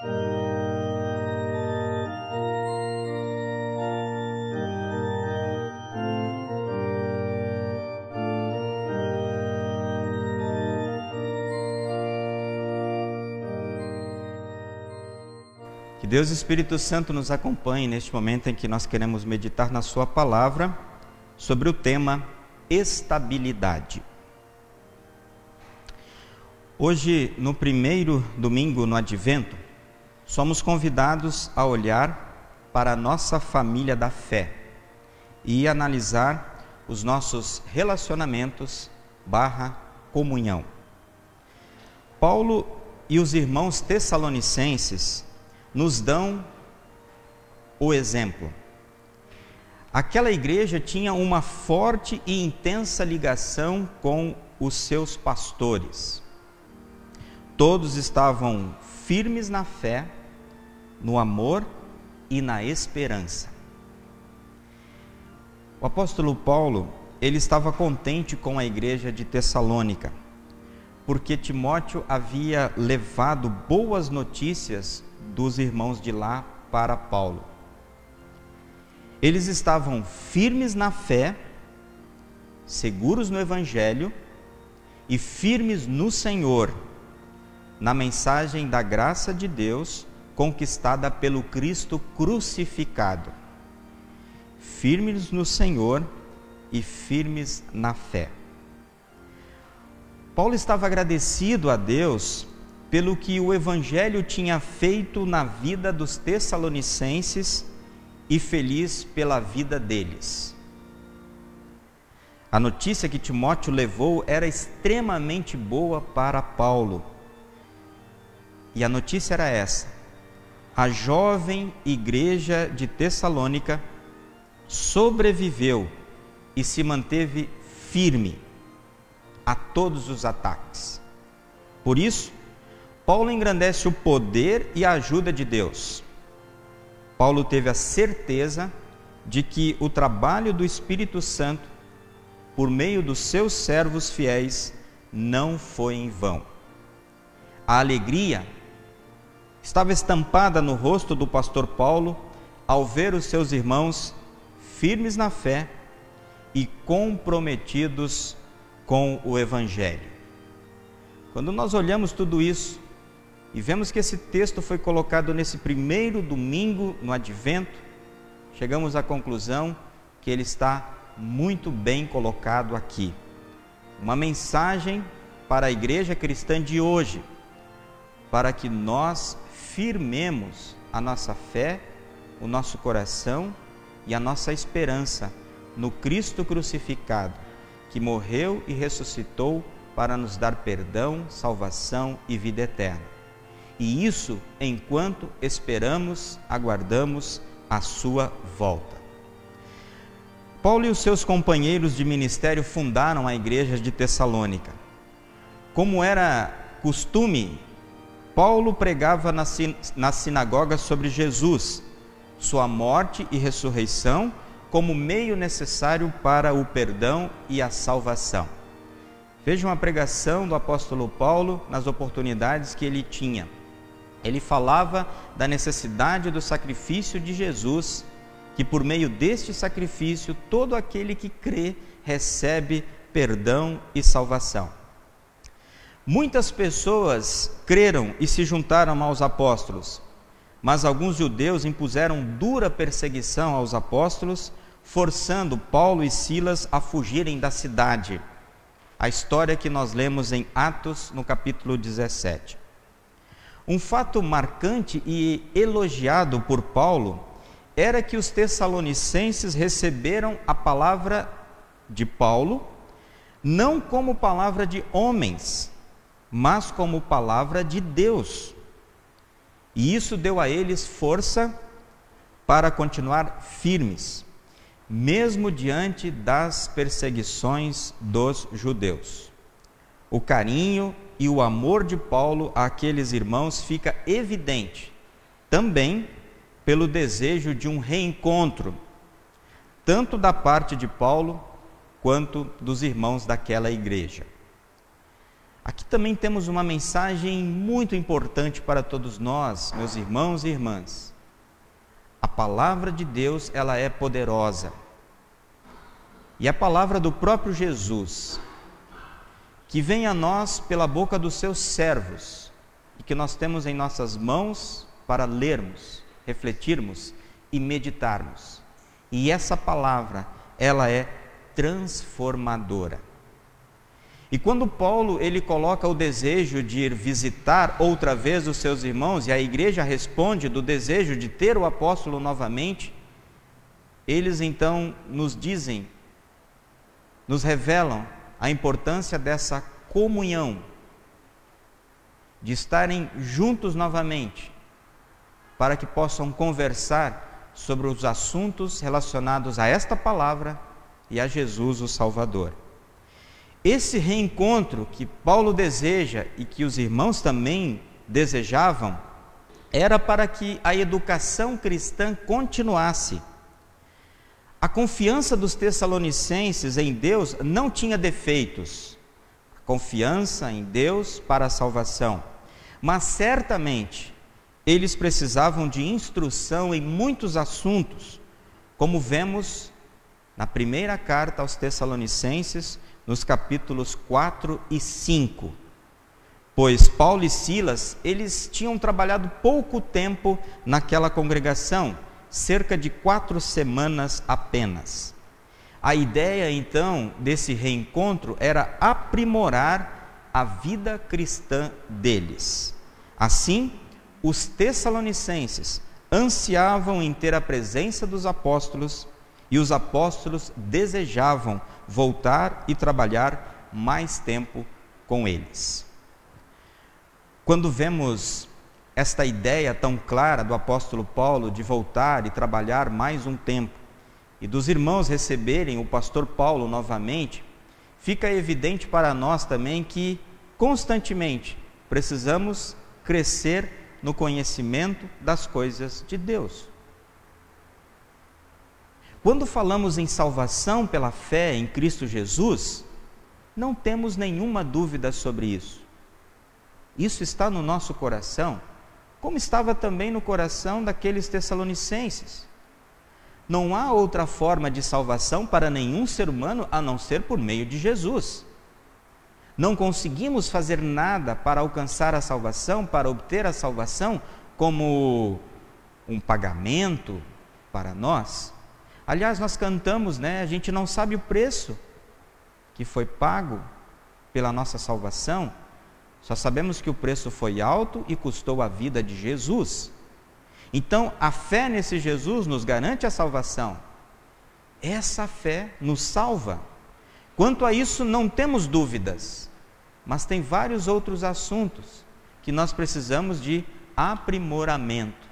Que Deus Espírito Santo nos acompanhe neste momento em que nós queremos meditar na Sua palavra sobre o tema estabilidade. Hoje, no primeiro domingo no Advento, somos convidados a olhar para a nossa família da fé e analisar os nossos relacionamentos barra comunhão. Paulo e os irmãos tessalonicenses nos dão o exemplo. Aquela igreja tinha uma forte e intensa ligação com os seus pastores. Todos estavam firmes na fé, no amor e na esperança. O apóstolo Paulo, ele estava contente com a igreja de Tessalônica, porque Timóteo havia levado boas notícias dos irmãos de lá para Paulo. Eles estavam firmes na fé, seguros no Evangelho e firmes no Senhor, na mensagem da graça de Deus conquistada pelo Cristo crucificado. Firmes no Senhor e firmes na fé. Paulo estava agradecido a Deus pelo que o Evangelho tinha feito na vida dos Tessalonicenses e feliz pela vida deles. A notícia que Timóteo levou era extremamente boa para Paulo. E a notícia era essa: a jovem igreja de Tessalônica sobreviveu e se manteve firme a todos os ataques. Por isso, Paulo engrandece o poder e a ajuda de Deus. Paulo teve a certeza de que o trabalho do Espírito Santo, por meio dos seus servos fiéis, não foi em vão. A alegria estava estampada no rosto do pastor Paulo ao ver os seus irmãos firmes na fé e comprometidos com o Evangelho. Quando nós olhamos tudo isso, e vemos que esse texto foi colocado nesse primeiro domingo no advento. Chegamos à conclusão que ele está muito bem colocado aqui. Uma mensagem para a igreja cristã de hoje, para que nós firmemos a nossa fé, o nosso coração e a nossa esperança no Cristo crucificado, que morreu e ressuscitou para nos dar perdão, salvação e vida eterna e isso enquanto esperamos, aguardamos a sua volta. Paulo e os seus companheiros de ministério fundaram a igreja de Tessalônica. Como era costume, Paulo pregava na, na sinagoga sobre Jesus, sua morte e ressurreição, como meio necessário para o perdão e a salvação. Vejam a pregação do apóstolo Paulo nas oportunidades que ele tinha ele falava da necessidade do sacrifício de Jesus, que por meio deste sacrifício todo aquele que crê recebe perdão e salvação. Muitas pessoas creram e se juntaram aos apóstolos, mas alguns judeus impuseram dura perseguição aos apóstolos, forçando Paulo e Silas a fugirem da cidade. A história que nós lemos em Atos, no capítulo 17. Um fato marcante e elogiado por Paulo era que os tessalonicenses receberam a palavra de Paulo não como palavra de homens, mas como palavra de Deus. E isso deu a eles força para continuar firmes, mesmo diante das perseguições dos judeus. O carinho e o amor de Paulo àqueles irmãos fica evidente também pelo desejo de um reencontro, tanto da parte de Paulo quanto dos irmãos daquela igreja. Aqui também temos uma mensagem muito importante para todos nós, meus irmãos e irmãs. A palavra de Deus, ela é poderosa. E a palavra do próprio Jesus, que vem a nós pela boca dos seus servos, e que nós temos em nossas mãos para lermos, refletirmos e meditarmos. E essa palavra, ela é transformadora. E quando Paulo ele coloca o desejo de ir visitar outra vez os seus irmãos e a igreja responde do desejo de ter o apóstolo novamente, eles então nos dizem, nos revelam a importância dessa comunhão, de estarem juntos novamente, para que possam conversar sobre os assuntos relacionados a esta palavra e a Jesus o Salvador. Esse reencontro que Paulo deseja e que os irmãos também desejavam, era para que a educação cristã continuasse. A confiança dos tessalonicenses em Deus não tinha defeitos. A confiança em Deus para a salvação. Mas certamente eles precisavam de instrução em muitos assuntos, como vemos na primeira carta aos Tessalonicenses, nos capítulos 4 e 5. Pois Paulo e Silas, eles tinham trabalhado pouco tempo naquela congregação, cerca de quatro semanas apenas. A ideia então desse reencontro era aprimorar a vida cristã deles. Assim, os tessalonicenses ansiavam em ter a presença dos apóstolos e os apóstolos desejavam voltar e trabalhar mais tempo com eles. Quando vemos esta ideia tão clara do apóstolo Paulo de voltar e trabalhar mais um tempo, e dos irmãos receberem o pastor Paulo novamente, fica evidente para nós também que constantemente precisamos crescer no conhecimento das coisas de Deus. Quando falamos em salvação pela fé em Cristo Jesus, não temos nenhuma dúvida sobre isso. Isso está no nosso coração, como estava também no coração daqueles tessalonicenses. Não há outra forma de salvação para nenhum ser humano a não ser por meio de Jesus. Não conseguimos fazer nada para alcançar a salvação, para obter a salvação, como um pagamento para nós Aliás, nós cantamos, né? A gente não sabe o preço que foi pago pela nossa salvação. Só sabemos que o preço foi alto e custou a vida de Jesus. Então, a fé nesse Jesus nos garante a salvação. Essa fé nos salva. Quanto a isso, não temos dúvidas, mas tem vários outros assuntos que nós precisamos de aprimoramento,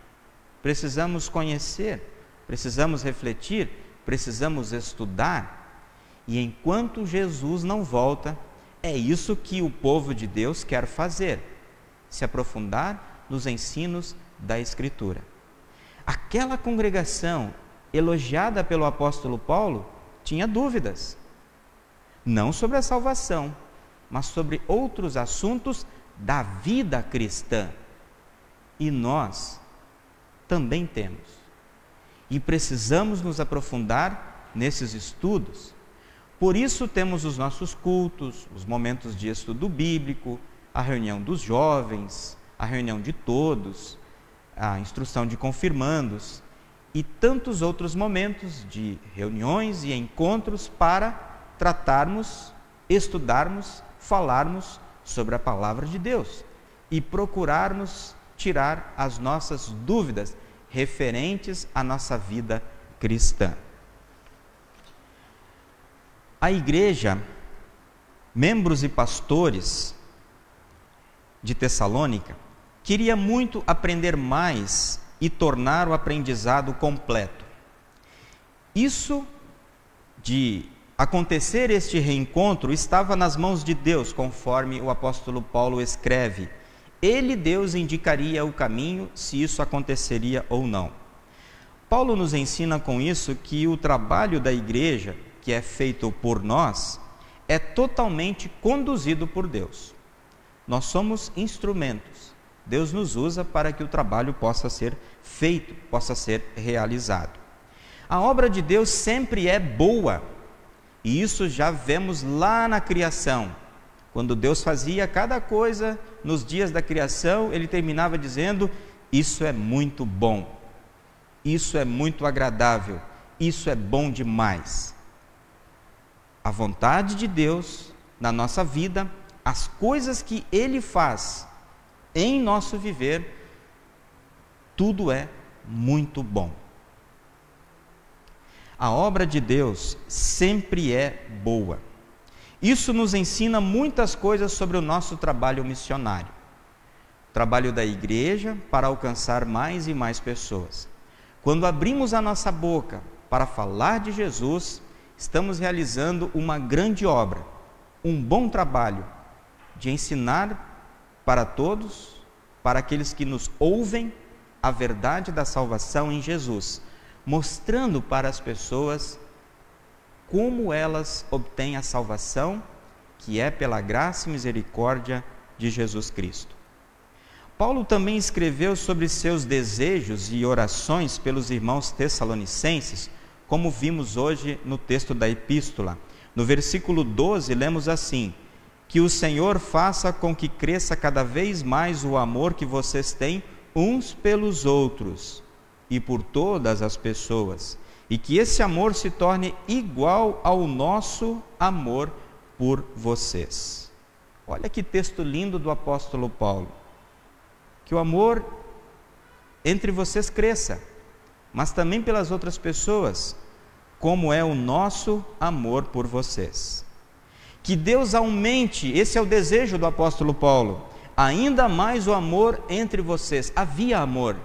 precisamos conhecer precisamos refletir, precisamos estudar. E enquanto Jesus não volta, é isso que o povo de Deus quer fazer: se aprofundar nos ensinos da Escritura. Aquela congregação, elogiada pelo apóstolo Paulo, tinha dúvidas, não sobre a salvação, mas sobre outros assuntos da vida cristã. E nós também temos e precisamos nos aprofundar nesses estudos. Por isso temos os nossos cultos, os momentos de estudo bíblico, a reunião dos jovens, a reunião de todos, a instrução de confirmandos e tantos outros momentos de reuniões e encontros para tratarmos, estudarmos, falarmos sobre a palavra de Deus e procurarmos tirar as nossas dúvidas referentes à nossa vida cristã. A igreja, membros e pastores de Tessalônica, queria muito aprender mais e tornar o aprendizado completo. Isso de acontecer este reencontro estava nas mãos de Deus, conforme o apóstolo Paulo escreve ele, Deus, indicaria o caminho se isso aconteceria ou não. Paulo nos ensina com isso que o trabalho da igreja, que é feito por nós, é totalmente conduzido por Deus. Nós somos instrumentos. Deus nos usa para que o trabalho possa ser feito, possa ser realizado. A obra de Deus sempre é boa, e isso já vemos lá na criação. Quando Deus fazia cada coisa nos dias da criação, ele terminava dizendo: Isso é muito bom, isso é muito agradável, isso é bom demais. A vontade de Deus na nossa vida, as coisas que Ele faz em nosso viver, tudo é muito bom. A obra de Deus sempre é boa. Isso nos ensina muitas coisas sobre o nosso trabalho missionário. Trabalho da igreja para alcançar mais e mais pessoas. Quando abrimos a nossa boca para falar de Jesus, estamos realizando uma grande obra, um bom trabalho de ensinar para todos, para aqueles que nos ouvem, a verdade da salvação em Jesus, mostrando para as pessoas como elas obtêm a salvação, que é pela graça e misericórdia de Jesus Cristo. Paulo também escreveu sobre seus desejos e orações pelos irmãos tessalonicenses, como vimos hoje no texto da epístola. No versículo 12, lemos assim: Que o Senhor faça com que cresça cada vez mais o amor que vocês têm uns pelos outros e por todas as pessoas, e que esse amor se torne igual ao nosso amor por vocês. Olha que texto lindo do apóstolo Paulo. Que o amor entre vocês cresça mas também pelas outras pessoas, como é o nosso amor por vocês. Que Deus aumente, esse é o desejo do apóstolo Paulo, ainda mais o amor entre vocês. Havia amor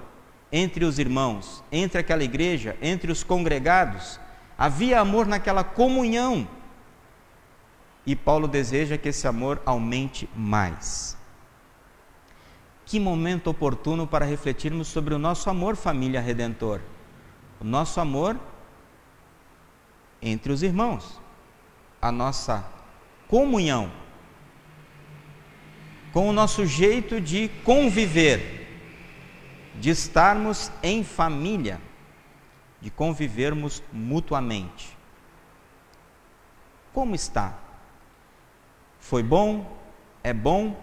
entre os irmãos, entre aquela igreja, entre os congregados, havia amor naquela comunhão. E Paulo deseja que esse amor aumente mais. Que momento oportuno para refletirmos sobre o nosso amor, família redentor o nosso amor entre os irmãos, a nossa comunhão, com o nosso jeito de conviver, de estarmos em família, de convivermos mutuamente. Como está? Foi bom? É bom?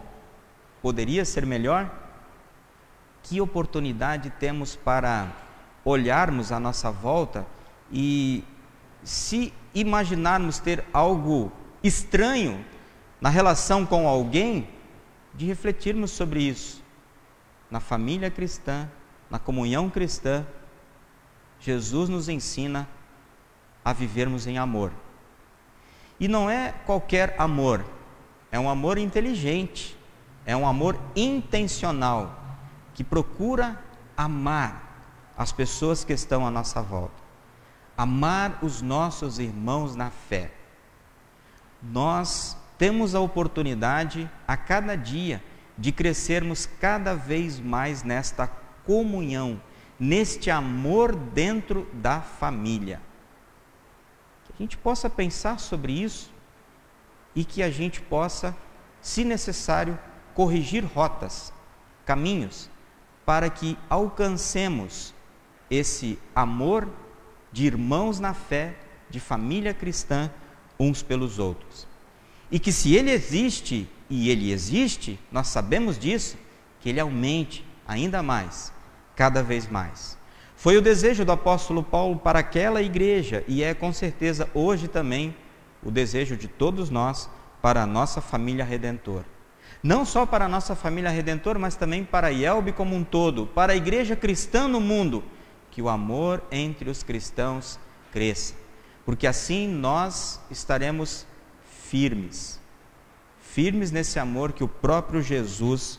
Poderia ser melhor? Que oportunidade temos para olharmos à nossa volta e se imaginarmos ter algo estranho na relação com alguém, de refletirmos sobre isso. Na família cristã, na comunhão cristã, Jesus nos ensina a vivermos em amor. E não é qualquer amor, é um amor inteligente, é um amor intencional, que procura amar as pessoas que estão à nossa volta. Amar os nossos irmãos na fé. Nós temos a oportunidade a cada dia de crescermos cada vez mais nesta comunhão, neste amor dentro da família. Que a gente possa pensar sobre isso e que a gente possa, se necessário, corrigir rotas, caminhos, para que alcancemos esse amor de irmãos na fé, de família cristã, uns pelos outros. E que se ele existe, e ele existe, nós sabemos disso, que ele aumente ainda mais, cada vez mais. Foi o desejo do apóstolo Paulo para aquela igreja e é com certeza hoje também o desejo de todos nós para a nossa família redentor. Não só para a nossa família redentor, mas também para IELB como um todo, para a igreja cristã no mundo que o amor entre os cristãos cresça, porque assim nós estaremos firmes, firmes nesse amor que o próprio Jesus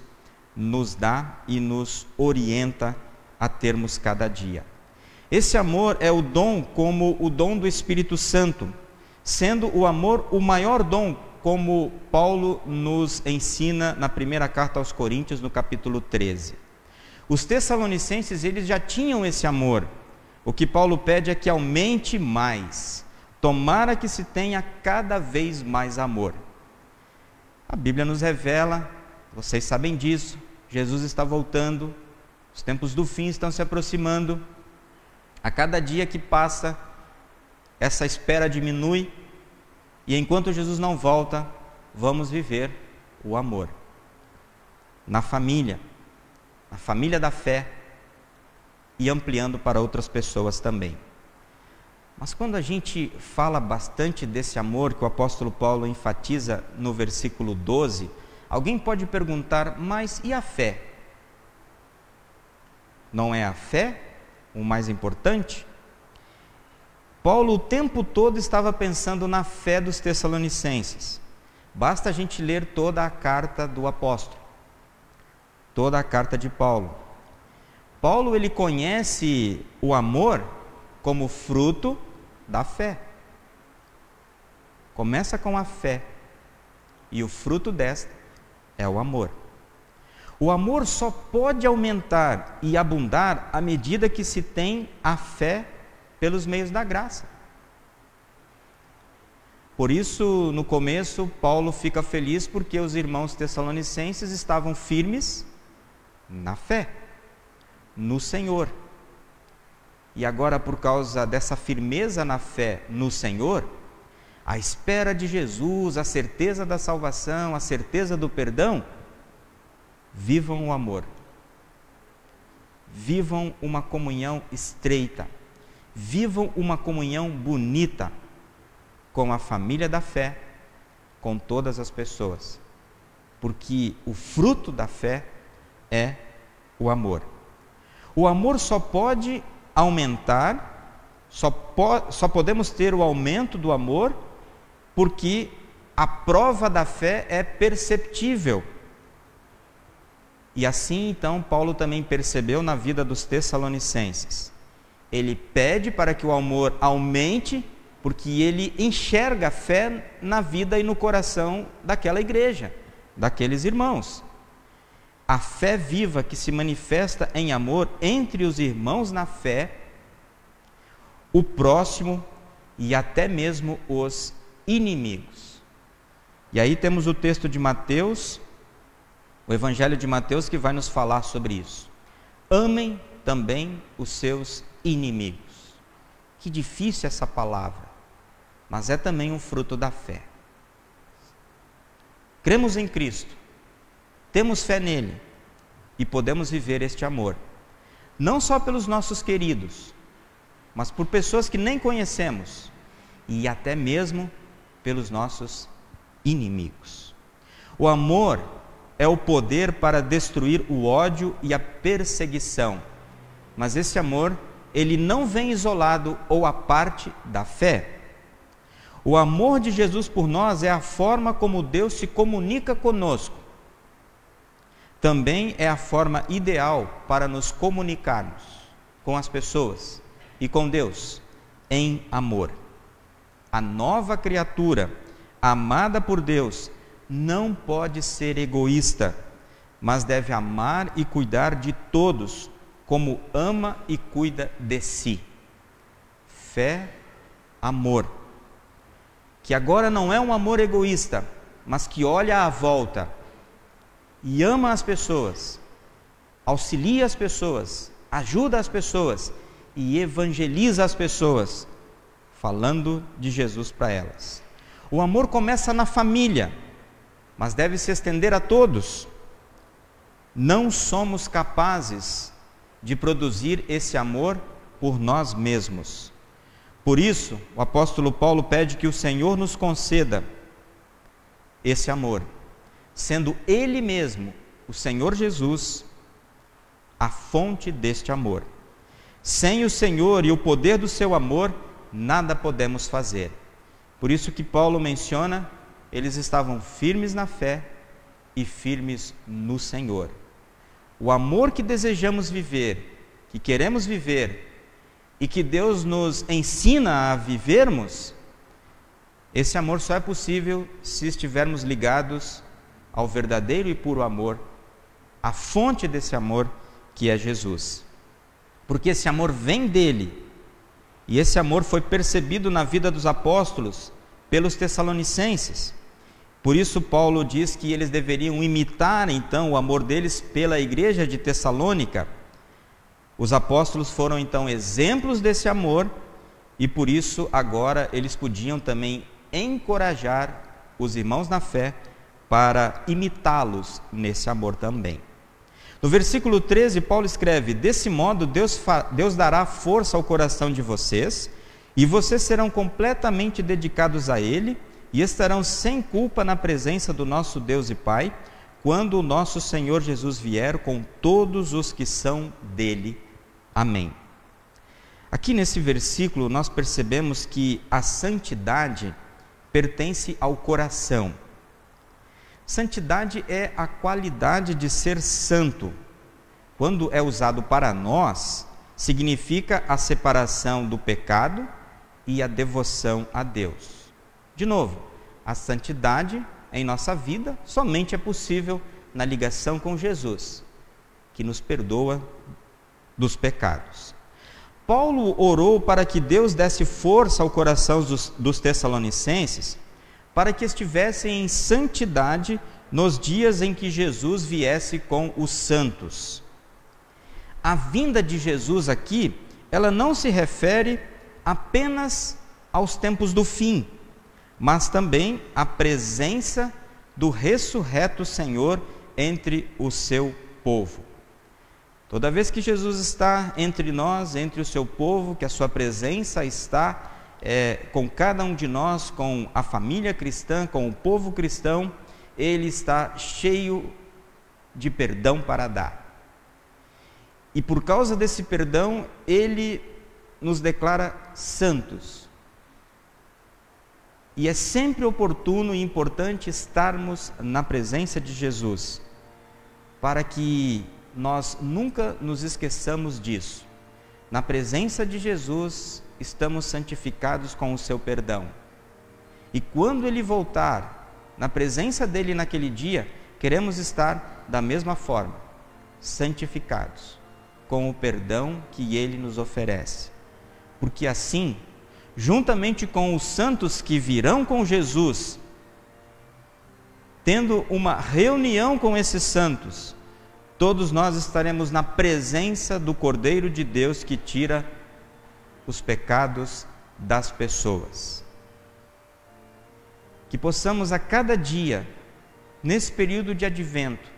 nos dá e nos orienta a termos cada dia. Esse amor é o dom como o dom do Espírito Santo, sendo o amor o maior dom, como Paulo nos ensina na primeira carta aos Coríntios, no capítulo 13. Os tessalonicenses, eles já tinham esse amor. O que Paulo pede é que aumente mais. Tomara que se tenha cada vez mais amor. A Bíblia nos revela Vocês sabem disso. Jesus está voltando, os tempos do fim estão se aproximando. A cada dia que passa, essa espera diminui, e enquanto Jesus não volta, vamos viver o amor. Na família, na família da fé, e ampliando para outras pessoas também. Mas quando a gente fala bastante desse amor que o apóstolo Paulo enfatiza no versículo 12, alguém pode perguntar: mas e a fé? Não é a fé o mais importante? Paulo o tempo todo estava pensando na fé dos Tessalonicenses. Basta a gente ler toda a carta do apóstolo, toda a carta de Paulo. Paulo ele conhece o amor como fruto da fé. Começa com a fé e o fruto desta é o amor. O amor só pode aumentar e abundar à medida que se tem a fé pelos meios da graça. Por isso, no começo, Paulo fica feliz porque os irmãos tessalonicenses estavam firmes na fé no Senhor. E agora, por causa dessa firmeza na fé no Senhor, a espera de Jesus, a certeza da salvação, a certeza do perdão, vivam o amor. Vivam uma comunhão estreita. Vivam uma comunhão bonita com a família da fé, com todas as pessoas. Porque o fruto da fé é o amor. O amor só pode aumentar, só, po só podemos ter o aumento do amor, porque a prova da fé é perceptível. E assim então Paulo também percebeu na vida dos Tessalonicenses. Ele pede para que o amor aumente, porque ele enxerga a fé na vida e no coração daquela igreja, daqueles irmãos a fé viva que se manifesta em amor entre os irmãos na fé, o próximo e até mesmo os inimigos. E aí temos o texto de Mateus, o Evangelho de Mateus, que vai nos falar sobre isso. Amem também os seus inimigos. Que difícil essa palavra, mas é também um fruto da fé. Cremos em Cristo, temos fé nele e podemos viver este amor, não só pelos nossos queridos, mas por pessoas que nem conhecemos e até mesmo pelos nossos inimigos. O amor é o poder para destruir o ódio e a perseguição, mas esse amor, ele não vem isolado ou à parte da fé. O amor de Jesus por nós é a forma como Deus se comunica conosco também é a forma ideal para nos comunicarmos com as pessoas e com Deus em amor. A nova criatura, amada por Deus, não pode ser egoísta, mas deve amar e cuidar de todos, como ama e cuida de si. Fé, amor. Que agora não é um amor egoísta, mas que olha à volta e ama as pessoas, auxilia as pessoas, ajuda as pessoas e evangeliza as pessoas, falando de Jesus para elas. O amor começa na família, mas deve se estender a todos. Não somos capazes de produzir esse amor por nós mesmos. Por isso, o apóstolo Paulo pede que o Senhor nos conceda esse amor sendo Ele mesmo, o Senhor Jesus, a fonte deste amor. Sem o Senhor e o poder do seu amor, nada podemos fazer. Por isso que Paulo menciona, eles estavam firmes na fé e firmes no Senhor. O amor que desejamos viver, que queremos viver e que Deus nos ensina a vivermos, esse amor só é possível se estivermos ligados ao verdadeiro e puro amor, a fonte desse amor que é Jesus. Porque esse amor vem dele, e esse amor foi percebido na vida dos apóstolos pelos tessalonicenses. Por isso, Paulo diz que eles deveriam imitar então o amor deles pela igreja de Tessalônica. Os apóstolos foram então exemplos desse amor e por isso agora eles podiam também encorajar os irmãos na fé para imitá-los nesse amor também. No versículo 13, Paulo escreve: Desse modo, Deus, Deus dará força ao coração de vocês, e vocês serão completamente dedicados a Ele e estarão sem culpa na presença do nosso Deus e Pai, quando o nosso Senhor Jesus vier com todos os que são dele. Amém. Aqui nesse versículo, nós percebemos que a santidade pertence ao coração. Santidade é a qualidade de ser santo. Quando é usado para nós, significa a separação do pecado e a devoção a Deus. De novo, a santidade em nossa vida somente é possível na ligação com Jesus, que nos perdoa dos pecados. Paulo orou para que Deus desse força ao coração dos, dos Tessalonicenses para que estivessem em santidade nos dias em que Jesus viesse com os santos. A vinda de Jesus aqui, ela não se refere apenas aos tempos do fim, mas também à presença do ressurreto Senhor entre o seu povo. Toda vez que Jesus está entre nós, entre o seu povo, que a sua presença está é, com cada um de nós, com a família cristã, com o povo cristão, ele está cheio de perdão para dar. E por causa desse perdão, ele nos declara santos. E é sempre oportuno e importante estarmos na presença de Jesus, para que nós nunca nos esqueçamos disso. Na presença de Jesus, estamos santificados com o seu perdão. E quando ele voltar, na presença dele naquele dia, queremos estar da mesma forma, santificados, com o perdão que ele nos oferece. Porque assim, juntamente com os santos que virão com Jesus, tendo uma reunião com esses santos, todos nós estaremos na presença do Cordeiro de Deus que tira os pecados das pessoas. Que possamos a cada dia, nesse período de advento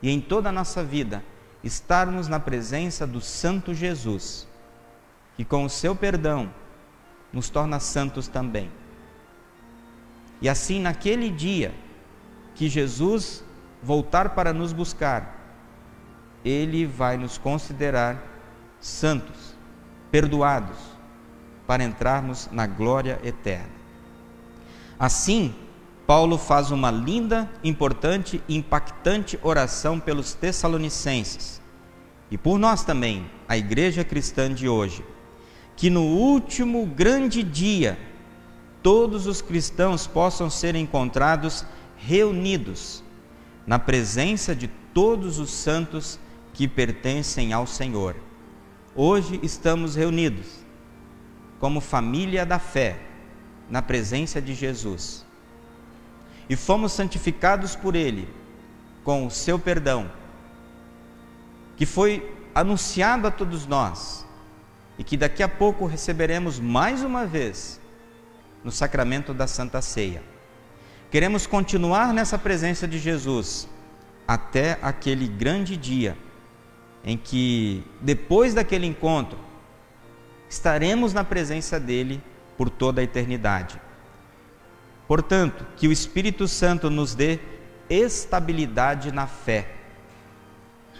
e em toda a nossa vida, estarmos na presença do Santo Jesus, que com o seu perdão nos torna santos também. E assim, naquele dia que Jesus voltar para nos buscar, ele vai nos considerar santos, perdoados, para entrarmos na glória eterna. Assim, Paulo faz uma linda, importante e impactante oração pelos Tessalonicenses e por nós também, a igreja cristã de hoje, que no último grande dia todos os cristãos possam ser encontrados reunidos na presença de todos os santos que pertencem ao Senhor. Hoje estamos reunidos como família da fé, na presença de Jesus. E fomos santificados por Ele, com o seu perdão, que foi anunciado a todos nós, e que daqui a pouco receberemos mais uma vez no sacramento da Santa Ceia. Queremos continuar nessa presença de Jesus até aquele grande dia em que, depois daquele encontro, estaremos na presença dele por toda a eternidade. Portanto, que o Espírito Santo nos dê estabilidade na fé,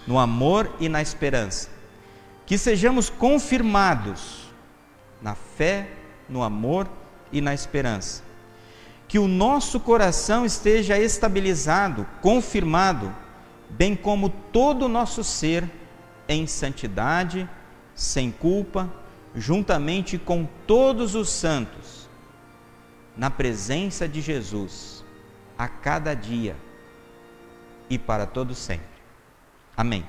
no amor e na esperança. Que sejamos confirmados na fé, no amor e na esperança. Que o nosso coração esteja estabilizado, confirmado, bem como todo o nosso ser em santidade, sem culpa, juntamente com todos os santos, na presença de Jesus, a cada dia e para todo sempre. Amém.